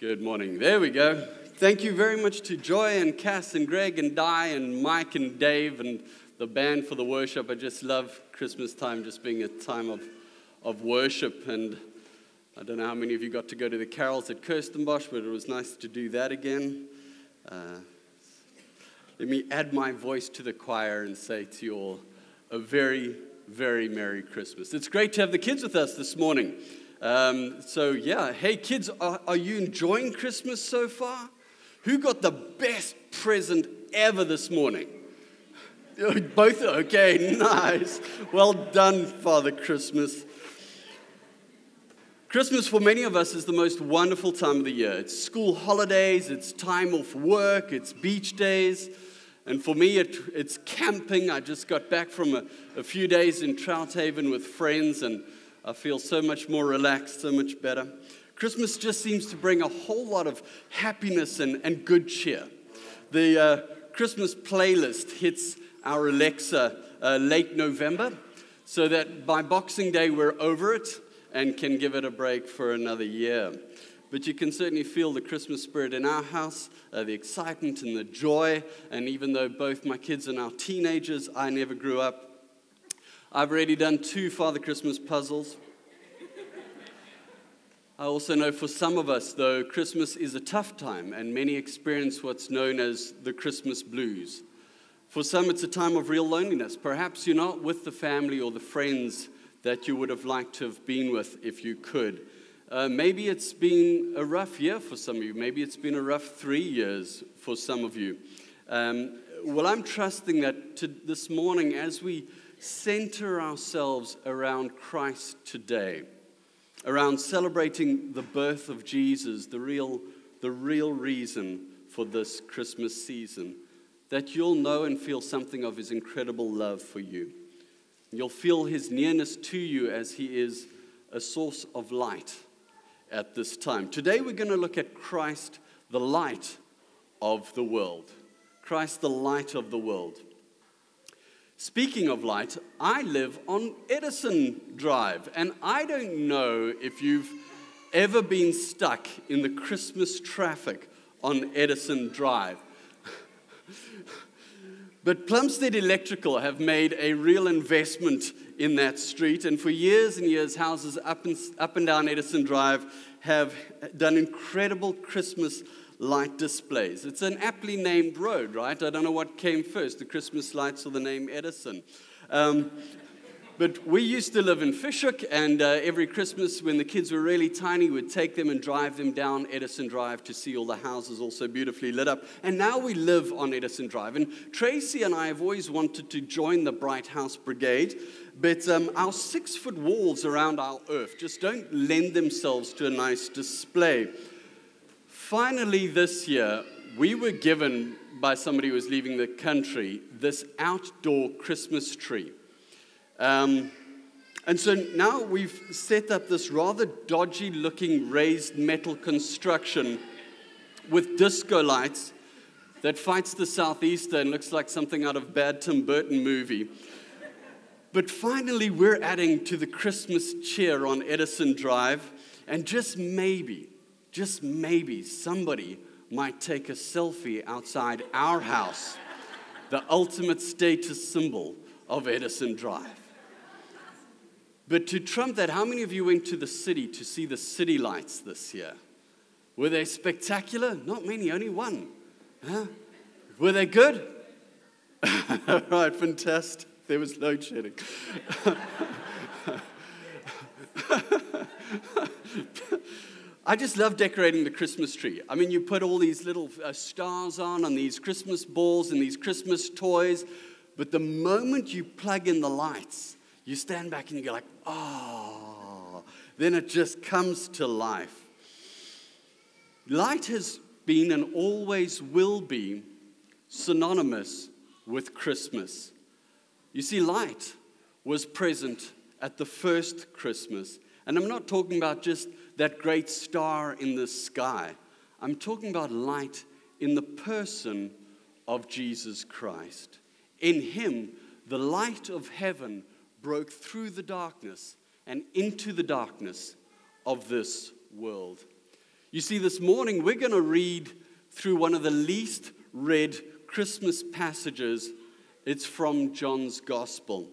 Good morning. There we go. Thank you very much to Joy and Cass and Greg and Di and Mike and Dave and the band for the worship. I just love Christmas time just being a time of, of worship. And I don't know how many of you got to go to the carols at Kirstenbosch, but it was nice to do that again. Uh, let me add my voice to the choir and say to you all a very, very Merry Christmas. It's great to have the kids with us this morning. Um, so, yeah, hey kids, are, are you enjoying Christmas so far? Who got the best present ever this morning? Both, okay, nice. Well done, Father Christmas. Christmas for many of us is the most wonderful time of the year. It's school holidays, it's time off work, it's beach days. And for me, it, it's camping. I just got back from a, a few days in Trouthaven with friends, and I feel so much more relaxed, so much better. Christmas just seems to bring a whole lot of happiness and, and good cheer. The uh, Christmas playlist hits our Alexa uh, late November, so that by Boxing Day we're over it and can give it a break for another year. But you can certainly feel the Christmas spirit in our house, uh, the excitement and the joy. And even though both my kids are now teenagers, I never grew up I've already done two Father Christmas puzzles. I also know for some of us, though, Christmas is a tough time, and many experience what's known as the Christmas blues. For some, it's a time of real loneliness. Perhaps you're not with the family or the friends that you would have liked to have been with if you could. Uh, maybe it's been a rough year for some of you. Maybe it's been a rough three years for some of you. Um, well, I'm trusting that to this morning, as we center ourselves around Christ today, around celebrating the birth of Jesus, the real, the real reason for this Christmas season, that you'll know and feel something of his incredible love for you. You'll feel his nearness to you as he is a source of light at this time. Today we're going to look at Christ, the light of the world. Christ, the light of the world. Speaking of light, I live on Edison Drive, and I don't know if you've ever been stuck in the Christmas traffic on Edison Drive. but Plumstead Electrical have made a real investment in that street, and for years and years, houses up and, up and down Edison Drive have done incredible Christmas light displays. It's an aptly named road, right? I don't know what came first, the Christmas lights or the name Edison. Um, but we used to live in Fish Hoek, and uh, every Christmas, when the kids were really tiny, we'd take them and drive them down Edison Drive to see all the houses also beautifully lit up. And now we live on Edison Drive. And Tracy and I have always wanted to join the Bright House Brigade, but um, our six foot walls around our earth just don't lend themselves to a nice display. Finally, this year, we were given by somebody who was leaving the country this outdoor Christmas tree. Um, and so now we've set up this rather dodgy looking raised metal construction with disco lights that fights the southeaster and looks like something out of bad Tim Burton movie. But finally, we're adding to the Christmas cheer on Edison Drive, and just maybe, just maybe somebody might take a selfie outside our house, the ultimate status symbol of Edison Drive. But to trump that, how many of you went to the city to see the city lights this year? Were they spectacular? Not many, only one. Huh? Were they good? right, fantastic. There was load shedding. I just love decorating the Christmas tree. I mean, you put all these little uh, stars on and these Christmas balls and these Christmas toys, but the moment you plug in the lights, you stand back and you go like, oh, then it just comes to life. Light has been and always will be synonymous with Christmas. You see, light was present at the first Christmas. And I'm not talking about just that great star in the sky. I'm talking about light in the person of Jesus Christ. In him, the light of heaven broke through the darkness and into the darkness of this world. You see, this morning we're going to read through one of the least read Christmas passages. It's from John's Gospel.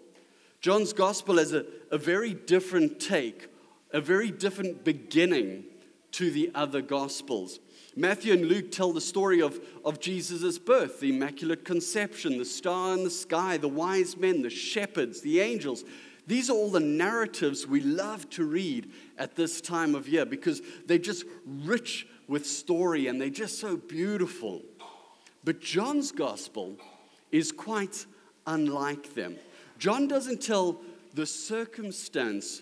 John's Gospel has a, a very different take, a very different beginning to the other Gospels. Matthew and Luke tell the story of, of Jesus' birth, the Immaculate Conception, the star in the sky, the wise men, the shepherds, the angels. These are all the narratives we love to read at this time of year because they're just rich with story and they're just so beautiful. But John's gospel is quite unlike them. John doesn't tell the circumstance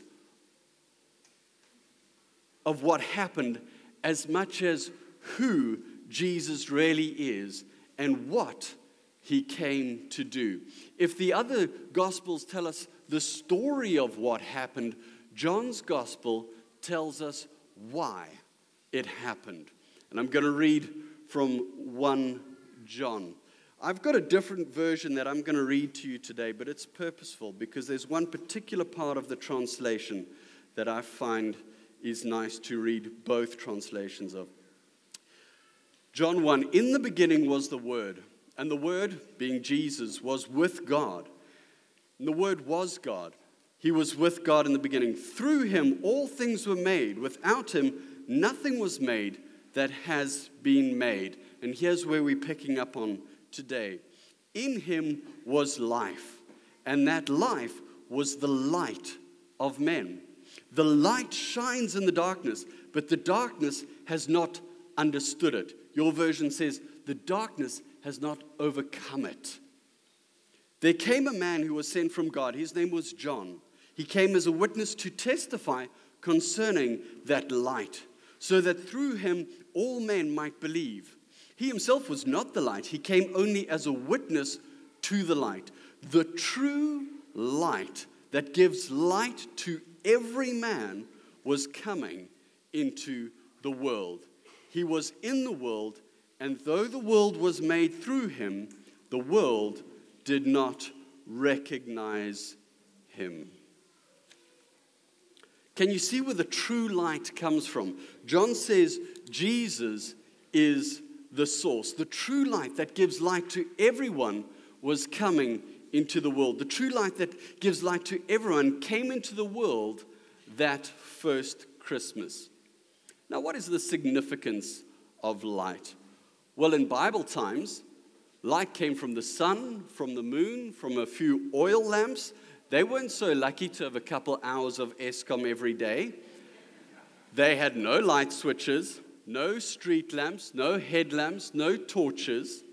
of what happened as much as who Jesus really is and what he came to do. If the other gospels tell us the story of what happened, John's gospel tells us why it happened. And I'm going to read from 1 John. I've got a different version that I'm going to read to you today, but it's purposeful because there's one particular part of the translation that I find is nice to read both translations of. John 1 In the beginning was the Word, and the Word, being Jesus, was with God. And the Word was God. He was with God in the beginning. Through him, all things were made. Without him, nothing was made that has been made. And here's where we're picking up on today. In him was life, and that life was the light of men. The light shines in the darkness, but the darkness has not understood it. Your version says, the darkness has not overcome it. There came a man who was sent from God. His name was John. He came as a witness to testify concerning that light, so that through him all men might believe. He himself was not the light, he came only as a witness to the light. The true light that gives light to every man was coming into the world. He was in the world, and though the world was made through him, the world did not recognize him. Can you see where the true light comes from? John says Jesus is the source. The true light that gives light to everyone was coming into the world. The true light that gives light to everyone came into the world that first Christmas. Now, what is the significance of light? Well, in Bible times, light came from the sun, from the moon, from a few oil lamps. They weren't so lucky to have a couple hours of Eskom every day. They had no light switches, no street lamps, no headlamps, no torches.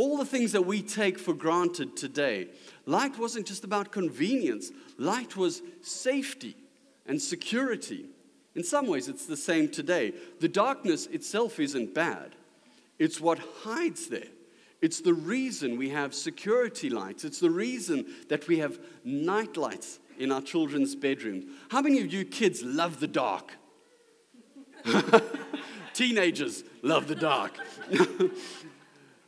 All the things that we take for granted today. Light wasn't just about convenience, light was safety and security. In some ways, it's the same today. The darkness itself isn't bad, it's what hides there. It's the reason we have security lights. It's the reason that we have night lights in our children's bedrooms. How many of you kids love the dark? Teenagers love the dark.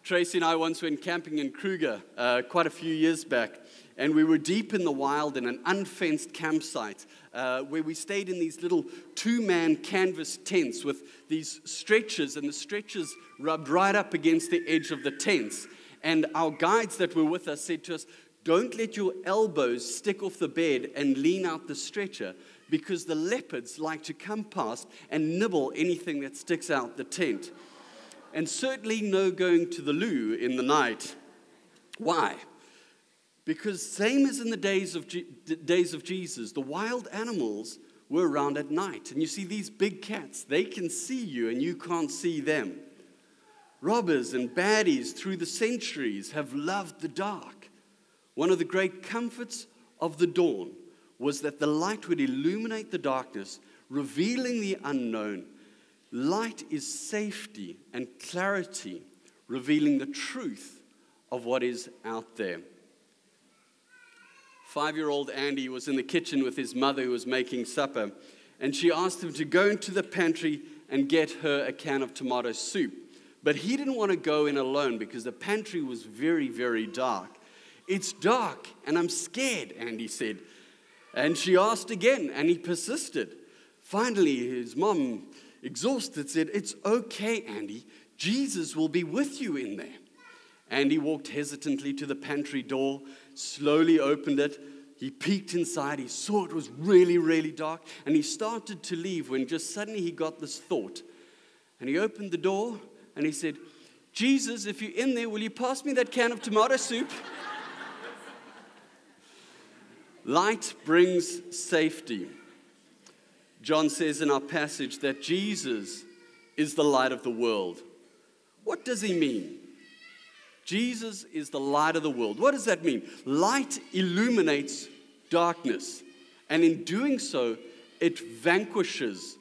Tracy and I once went camping in Kruger uh, quite a few years back, and we were deep in the wild in an unfenced campsite uh, where we stayed in these little two man canvas tents with these stretchers, and the stretchers rubbed right up against the edge of the tents. And our guides that were with us said to us, Don't let your elbows stick off the bed and lean out the stretcher because the leopards like to come past and nibble anything that sticks out the tent. And certainly no going to the loo in the night. Why? Because, same as in the days of, G- days of Jesus, the wild animals were around at night. And you see these big cats, they can see you and you can't see them. Robbers and baddies through the centuries have loved the dark. One of the great comforts of the dawn was that the light would illuminate the darkness, revealing the unknown. Light is safety and clarity, revealing the truth of what is out there. Five year old Andy was in the kitchen with his mother who was making supper, and she asked him to go into the pantry and get her a can of tomato soup. But he didn't want to go in alone because the pantry was very, very dark. It's dark and I'm scared, Andy said. And she asked again, and he persisted. Finally, his mom exhausted, said, It's okay, Andy. Jesus will be with you in there. Andy walked hesitantly to the pantry door, slowly opened it. He peeked inside. He saw it was really, really dark. And he started to leave when just suddenly he got this thought. And he opened the door and he said, Jesus, if you're in there, will you pass me that can of tomato soup? Light brings safety. John says in our passage that Jesus is the light of the world. What does he mean? Jesus is the light of the world. What does that mean? Light illuminates darkness, and in doing so, it vanquishes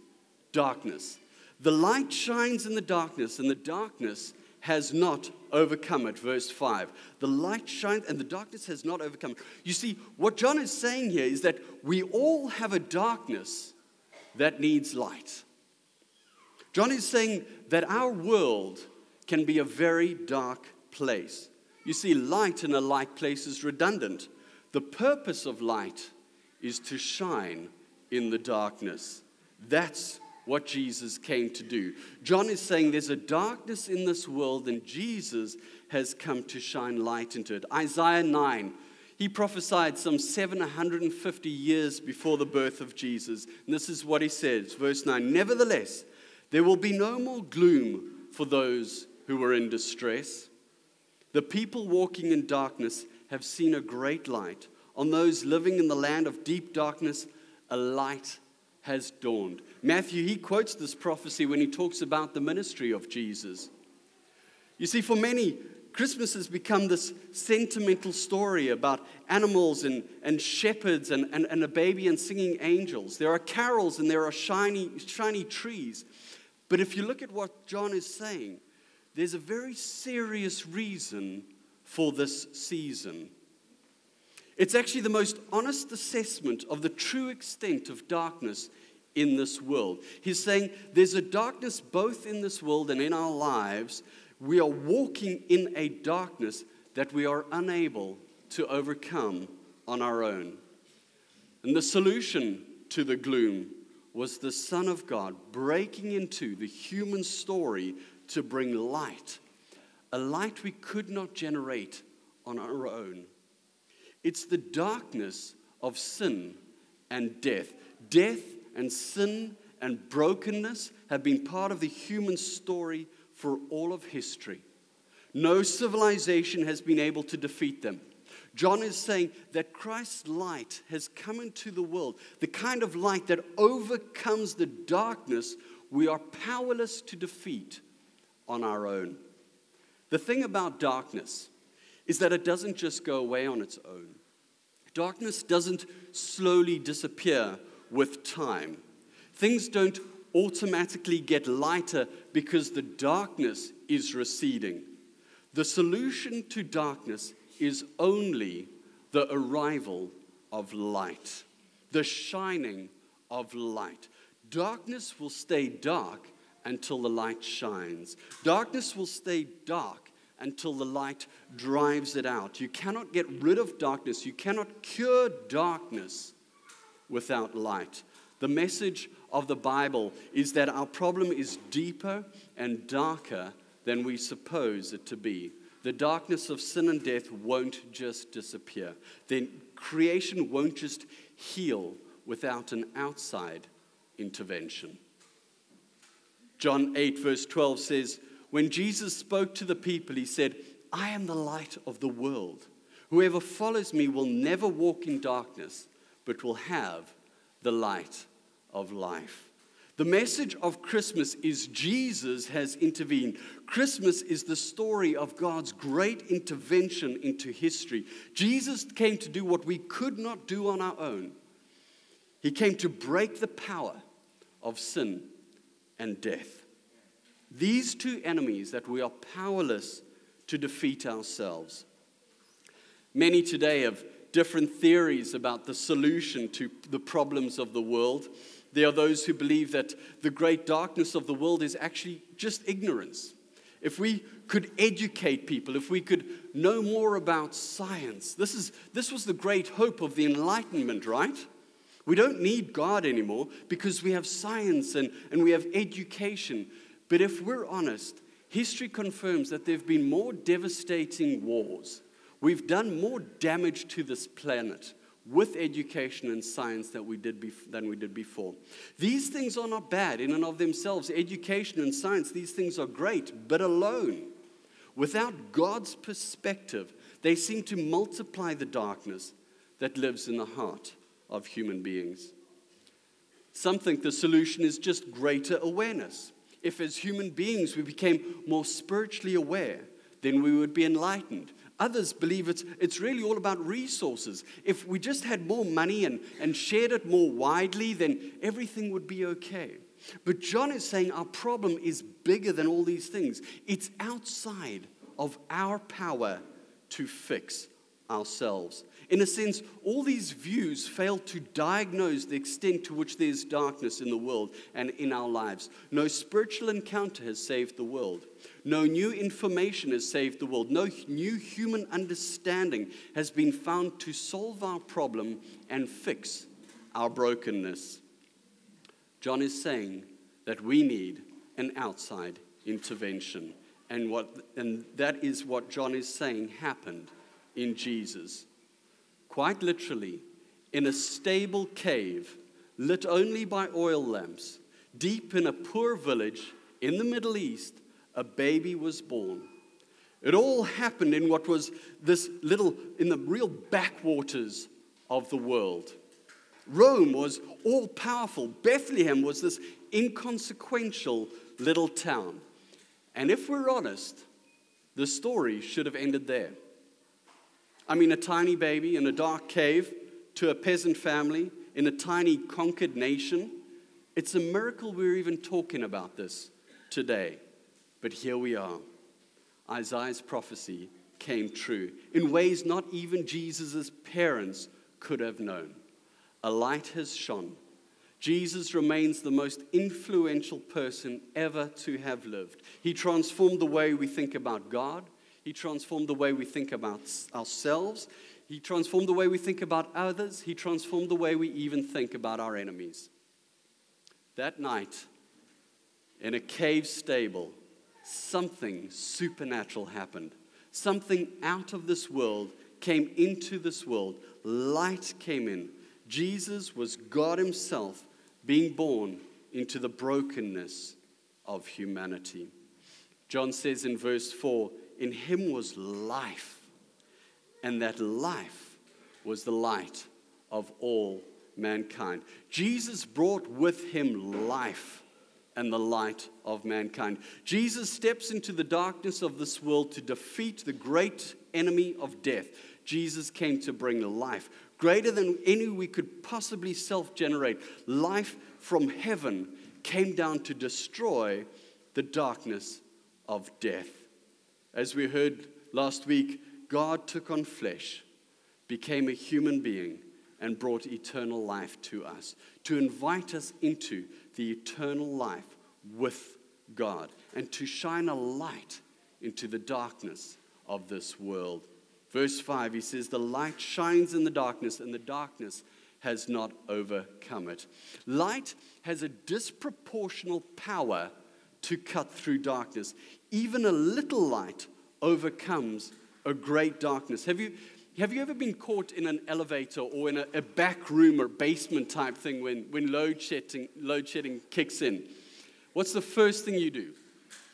darkness. The light shines in the darkness, and the darkness has not overcome it. Verse 5. The light shines, and the darkness has not overcome it. You see, what John is saying here is that we all have a darkness that needs light. John is saying that our world can be a very dark place. You see, light in a light place is redundant. The purpose of light is to shine in the darkness. That's what Jesus came to do. John is saying there's a darkness in this world, and Jesus has come to shine light into it. Isaiah 9, he prophesied some 750 years before the birth of Jesus. And this is what he says, verse 9 Nevertheless, there will be no more gloom for those who are in distress. The people walking in darkness have seen a great light. On those living in the land of deep darkness, a light has dawned. Matthew, he quotes this prophecy when he talks about the ministry of Jesus. You see, for many, Christmas has become this sentimental story about animals and, and shepherds and, and, and a baby and singing angels. There are carols and there are shiny, shiny trees. But if you look at what John is saying, there's a very serious reason for this season. It's actually the most honest assessment of the true extent of darkness in this world. He's saying there's a darkness both in this world and in our lives. We are walking in a darkness that we are unable to overcome on our own. And the solution to the gloom was the Son of God breaking into the human story to bring light, a light we could not generate on our own. It's the darkness of sin and death. Death and sin and brokenness have been part of the human story for all of history. No civilization has been able to defeat them. John is saying that Christ's light has come into the world, the kind of light that overcomes the darkness we are powerless to defeat on our own. The thing about darkness is that it doesn't just go away on its own. Darkness doesn't slowly disappear with time. Things don't automatically get lighter because the darkness is receding. The solution to darkness is only the arrival of light, the shining of light. Darkness will stay dark until the light shines. Darkness will stay dark until the light drives it out. You cannot get rid of darkness, you cannot cure darkness without light. The message of the Bible is that our problem is deeper and darker than we suppose it to be. The darkness of sin and death won't just disappear. Then creation won't just heal without an outside intervention. John 8, verse 12 says, When Jesus spoke to the people, he said, I am the light of the world. Whoever follows me will never walk in darkness, but will have the light of life. The message of Christmas is Jesus has intervened. Christmas is the story of God's great intervention into history. Jesus came to do what we could not do on our own. He came to break the power of sin and death. These two enemies that we are powerless to defeat ourselves. Many today have different theories about the solution to the problems of the world. There are those who believe that the great darkness of the world is actually just ignorance. If we could educate people, if we could know more about science, this, is, this was the great hope of the Enlightenment, right? We don't need God anymore because we have science and, and we have education. But if we're honest, history confirms that there have been more devastating wars. We've done more damage to this planet with education and science that we did bef- than we did before. These things are not bad in and of themselves. Education and science, these things are great, but alone, without God's perspective, they seem to multiply the darkness that lives in the heart of human beings. Some think the solution is just greater awareness. If, as human beings, we became more spiritually aware, then we would be enlightened. Others believe it's, it's really all about resources. If we just had more money and, and shared it more widely, then everything would be okay. But John is saying our problem is bigger than all these things. It's outside of our power to fix ourselves. In a sense, all these views fail to diagnose the extent to which there's darkness in the world and in our lives. No spiritual encounter has saved the world. No new information has saved the world. No new human understanding has been found to solve our problem and fix our brokenness. John is saying that we need an outside intervention. And, what, and that is what John is saying happened in Jesus. Quite literally, in a stable cave lit only by oil lamps, deep in a poor village in the Middle East, a baby was born. It all happened in what was this little, in the real backwaters of the world. Rome was all powerful. Bethlehem was this inconsequential little town. And if we're honest, the story should have ended there. I mean, a tiny baby in a dark cave to a peasant family in a tiny conquered nation. It's a miracle we're even talking about this today. But here we are. Isaiah's prophecy came true in ways not even Jesus' parents could have known. A light has shone. Jesus remains the most influential person ever to have lived. He transformed the way we think about God. He transformed the way we think about ourselves. He transformed the way we think about others. He transformed the way we even think about our enemies. That night, in a cave stable, something supernatural happened. Something out of this world came into this world. Light came in. Jesus was God Himself being born into the brokenness of humanity. John says in verse 4 in him was life, and that life was the light of all mankind. Jesus brought with him life and the light of mankind. Jesus steps into the darkness of this world to defeat the great enemy of death. Jesus came to bring life, greater than any we could possibly self generate. Life from heaven came down to destroy the darkness of death. As we heard last week, God took on flesh, became a human being, and brought eternal life to us to invite us into the eternal life with God and to shine a light into the darkness of this world. Verse 5, he says, The light shines in the darkness, and the darkness has not overcome it. Light has a disproportional power to cut through darkness. Even a little light overcomes a great darkness. Have you, have you ever been caught in an elevator or in a, a back room or basement type thing when, when load, shedding, load shedding kicks in? What's the first thing you do?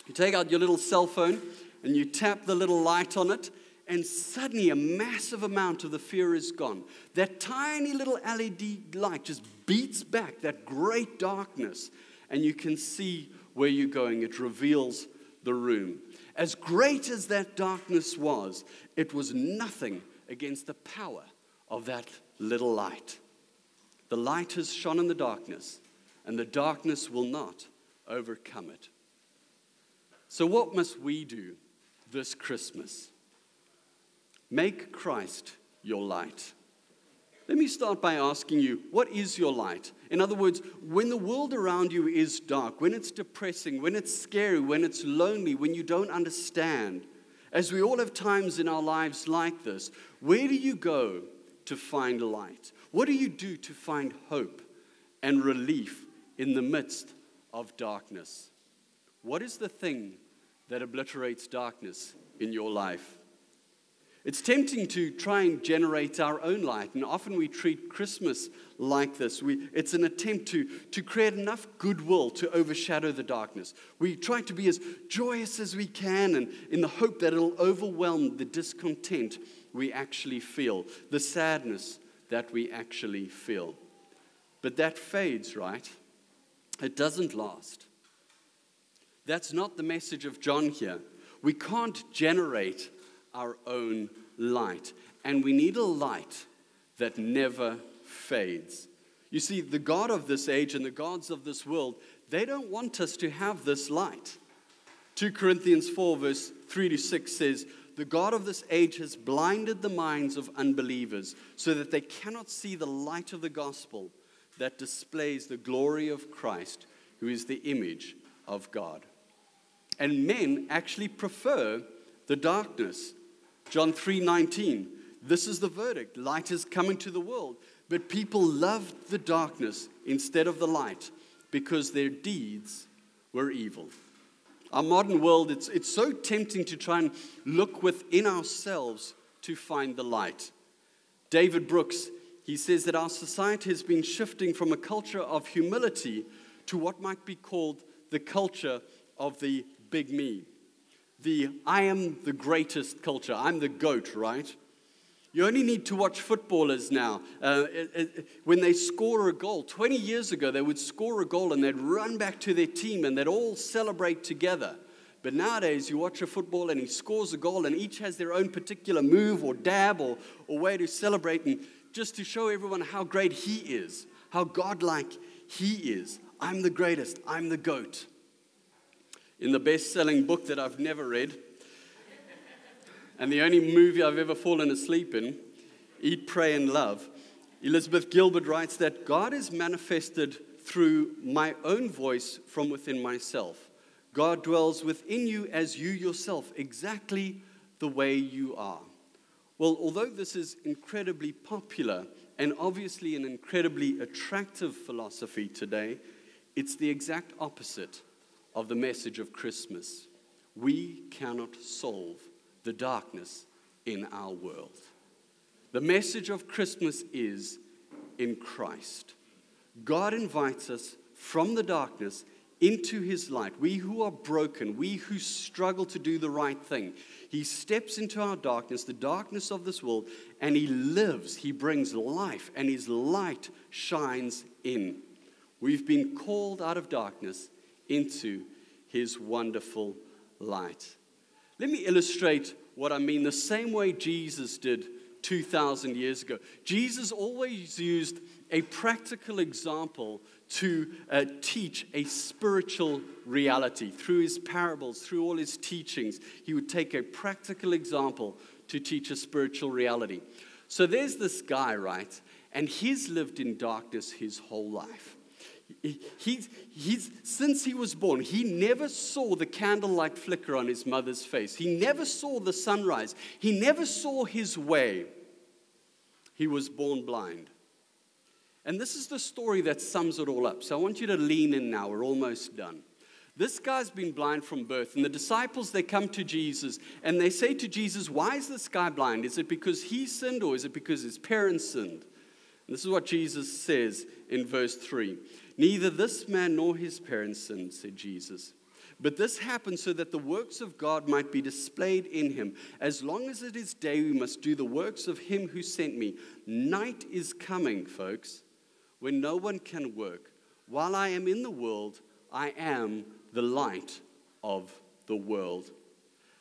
You take out your little cell phone and you tap the little light on it, and suddenly a massive amount of the fear is gone. That tiny little LED light just beats back that great darkness, and you can see where you're going. It reveals the room. As great as that darkness was, it was nothing against the power of that little light. The light has shone in the darkness, and the darkness will not overcome it. So, what must we do this Christmas? Make Christ your light. Let me start by asking you, what is your light? In other words, when the world around you is dark, when it's depressing, when it's scary, when it's lonely, when you don't understand, as we all have times in our lives like this, where do you go to find light? What do you do to find hope and relief in the midst of darkness? What is the thing that obliterates darkness in your life? It's tempting to try and generate our own light, and often we treat Christmas like this. We, it's an attempt to, to create enough goodwill to overshadow the darkness. We try to be as joyous as we can, and in the hope that it'll overwhelm the discontent we actually feel, the sadness that we actually feel. But that fades, right? It doesn't last. That's not the message of John here. We can't generate our own light. And we need a light that never fades. You see, the God of this age and the gods of this world, they don't want us to have this light. 2 Corinthians 4, verse 3 to 6 says, The God of this age has blinded the minds of unbelievers so that they cannot see the light of the gospel that displays the glory of Christ, who is the image of God. And men actually prefer the darkness John 3:19. This is the verdict. Light is coming to the world, but people loved the darkness instead of the light because their deeds were evil. Our modern world, it's, it's so tempting to try and look within ourselves to find the light. David Brooks, he says that our society has been shifting from a culture of humility to what might be called the culture of the big me the I am the greatest culture. I'm the GOAT, right? You only need to watch footballers now. Uh, it, it, when they score a goal, 20 years ago, they would score a goal and they'd run back to their team and they'd all celebrate together. But nowadays, you watch a football and he scores a goal and each has their own particular move or dab or, or way to celebrate and just to show everyone how great he is, how godlike he is. I'm the greatest, I'm the GOAT in the best selling book that I've never read, and the only movie I've ever fallen asleep in, Eat, Pray, and Love, Elizabeth Gilbert writes that God is manifested through my own voice from within myself. God dwells within you as you yourself, exactly the way you are. Well, although this is incredibly popular and obviously an incredibly attractive philosophy today, it's the exact opposite of the message of Christmas. We cannot solve the darkness in our world. The message of Christmas is in Christ. God invites us from the darkness into his light. We who are broken, we who struggle to do the right thing. He steps into our darkness, the darkness of this world, and he lives. He brings life, and his light shines in. We've been called out of darkness into his wonderful light. Let me illustrate what I mean the same way Jesus did 2,000 years ago. Jesus always used a practical example to uh, teach a spiritual reality. Through his parables, through all his teachings, he would take a practical example to teach a spiritual reality. So there's this guy, right? And he's lived in darkness his whole life. He's, he's, since he was born, he never saw the candlelight flicker on his mother's face. He never saw the sunrise. He never saw his way. He was born blind. And this is the story that sums it all up. So I want you to lean in now. We're almost done. This guy's been blind from birth, and the disciples they come to Jesus and they say to Jesus, Why is this guy blind? Is it because he sinned or is it because his parents sinned? And this is what Jesus says in verse 3. Neither this man nor his parents sinned, said Jesus. But this happened so that the works of God might be displayed in him. As long as it is day, we must do the works of him who sent me. Night is coming, folks, when no one can work. While I am in the world, I am the light of the world.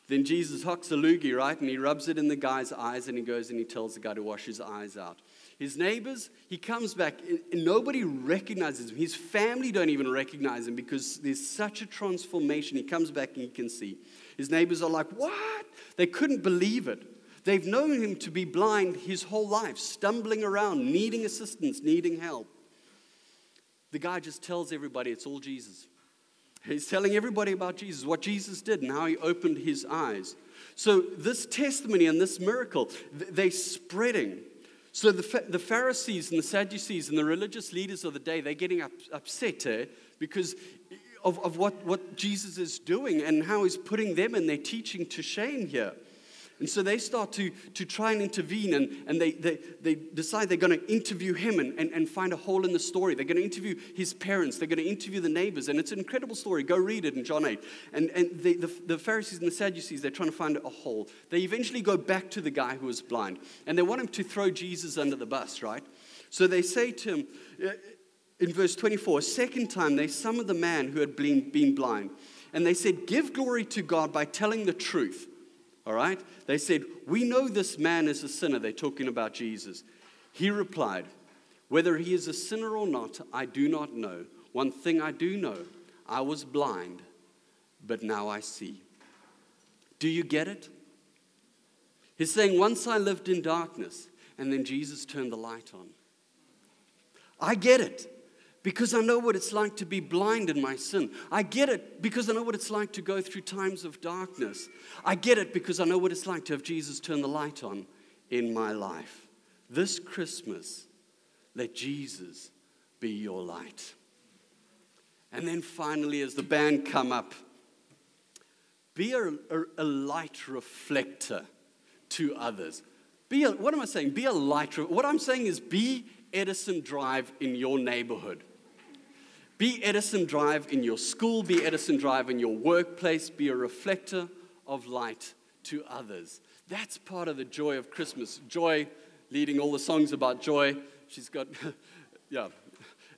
Then Jesus hocks a loogie, right? And he rubs it in the guy's eyes and he goes and he tells the guy to wash his eyes out. His neighbors, he comes back, and nobody recognizes him. His family don't even recognize him because there's such a transformation. He comes back and he can see. His neighbors are like, What? They couldn't believe it. They've known him to be blind his whole life, stumbling around, needing assistance, needing help. The guy just tells everybody it's all Jesus. He's telling everybody about Jesus, what Jesus did, and how he opened his eyes. So, this testimony and this miracle, they're spreading. So the, the Pharisees and the Sadducees and the religious leaders of the day, they're getting up, upset eh, because of, of what, what Jesus is doing and how he's putting them and their teaching to shame here. And so they start to, to try and intervene and, and they, they, they decide they're going to interview him and, and, and find a hole in the story. They're going to interview his parents. They're going to interview the neighbors. And it's an incredible story. Go read it in John 8. And, and they, the, the Pharisees and the Sadducees, they're trying to find a hole. They eventually go back to the guy who was blind. And they want him to throw Jesus under the bus, right? So they say to him, uh, in verse 24, a second time they summoned the man who had been, been blind. And they said, Give glory to God by telling the truth. All right? They said, We know this man is a sinner. They're talking about Jesus. He replied, Whether he is a sinner or not, I do not know. One thing I do know I was blind, but now I see. Do you get it? He's saying, Once I lived in darkness, and then Jesus turned the light on. I get it because I know what it's like to be blind in my sin. I get it because I know what it's like to go through times of darkness. I get it because I know what it's like to have Jesus turn the light on in my life. This Christmas, let Jesus be your light. And then finally, as the band come up, be a, a, a light reflector to others. Be a, what am I saying? Be a light. What I'm saying is be Edison Drive in your neighborhood. Be Edison Drive in your school, be Edison Drive in your workplace, be a reflector of light to others. That's part of the joy of Christmas. Joy, leading all the songs about joy. She's got, yeah,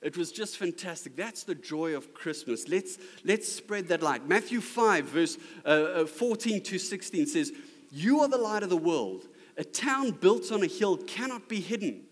it was just fantastic. That's the joy of Christmas. Let's, let's spread that light. Matthew 5, verse uh, uh 14 to 16 says, You are the light of the world. A town built on a hill cannot be hidden.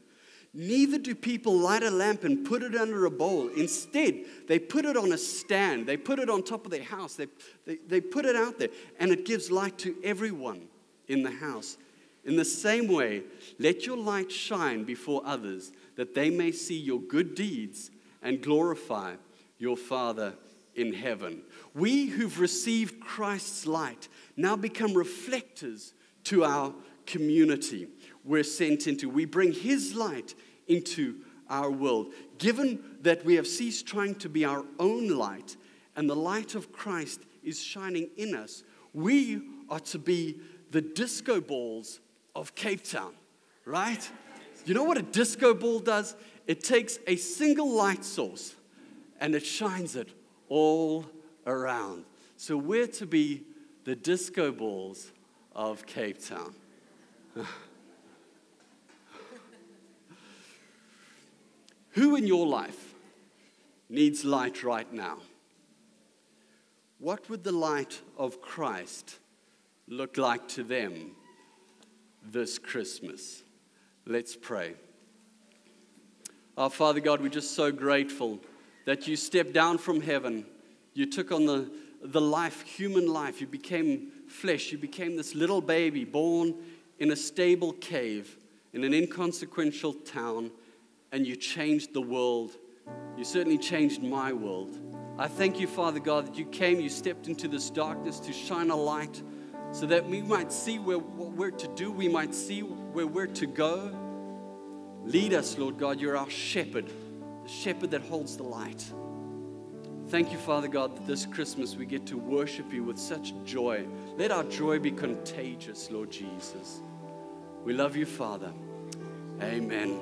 Neither do people light a lamp and put it under a bowl. Instead, they put it on a stand. They put it on top of their house. They, they, they put it out there, and it gives light to everyone in the house. In the same way, let your light shine before others, that they may see your good deeds and glorify your Father in heaven. We who've received Christ's light now become reflectors to our community we're sent into. We bring His light into our world. Given that we have ceased trying to be our own light and the light of Christ is shining in us, we are to be the disco balls of Cape Town, right? You know what a disco ball does? It takes a single light source and it shines it all around. So we're to be the disco balls of Cape Town. Who in your life needs light right now? What would the light of Christ look like to them this Christmas? Let's pray. Our Father God, we're just so grateful that you stepped down from heaven. You took on the, the life, human life. You became flesh. You became this little baby born in a stable cave in an inconsequential town and you changed the world. You certainly changed my world. I thank you, Father God, that you came, you stepped into this darkness to shine a light so that we might see where, what we're to do, we might see where we're to go. Lead us, Lord God. You're our shepherd, the shepherd that holds the light. Thank you, Father God, that this Christmas we get to worship you with such joy. Let our joy be contagious, Lord Jesus. We love you, Father. Amen.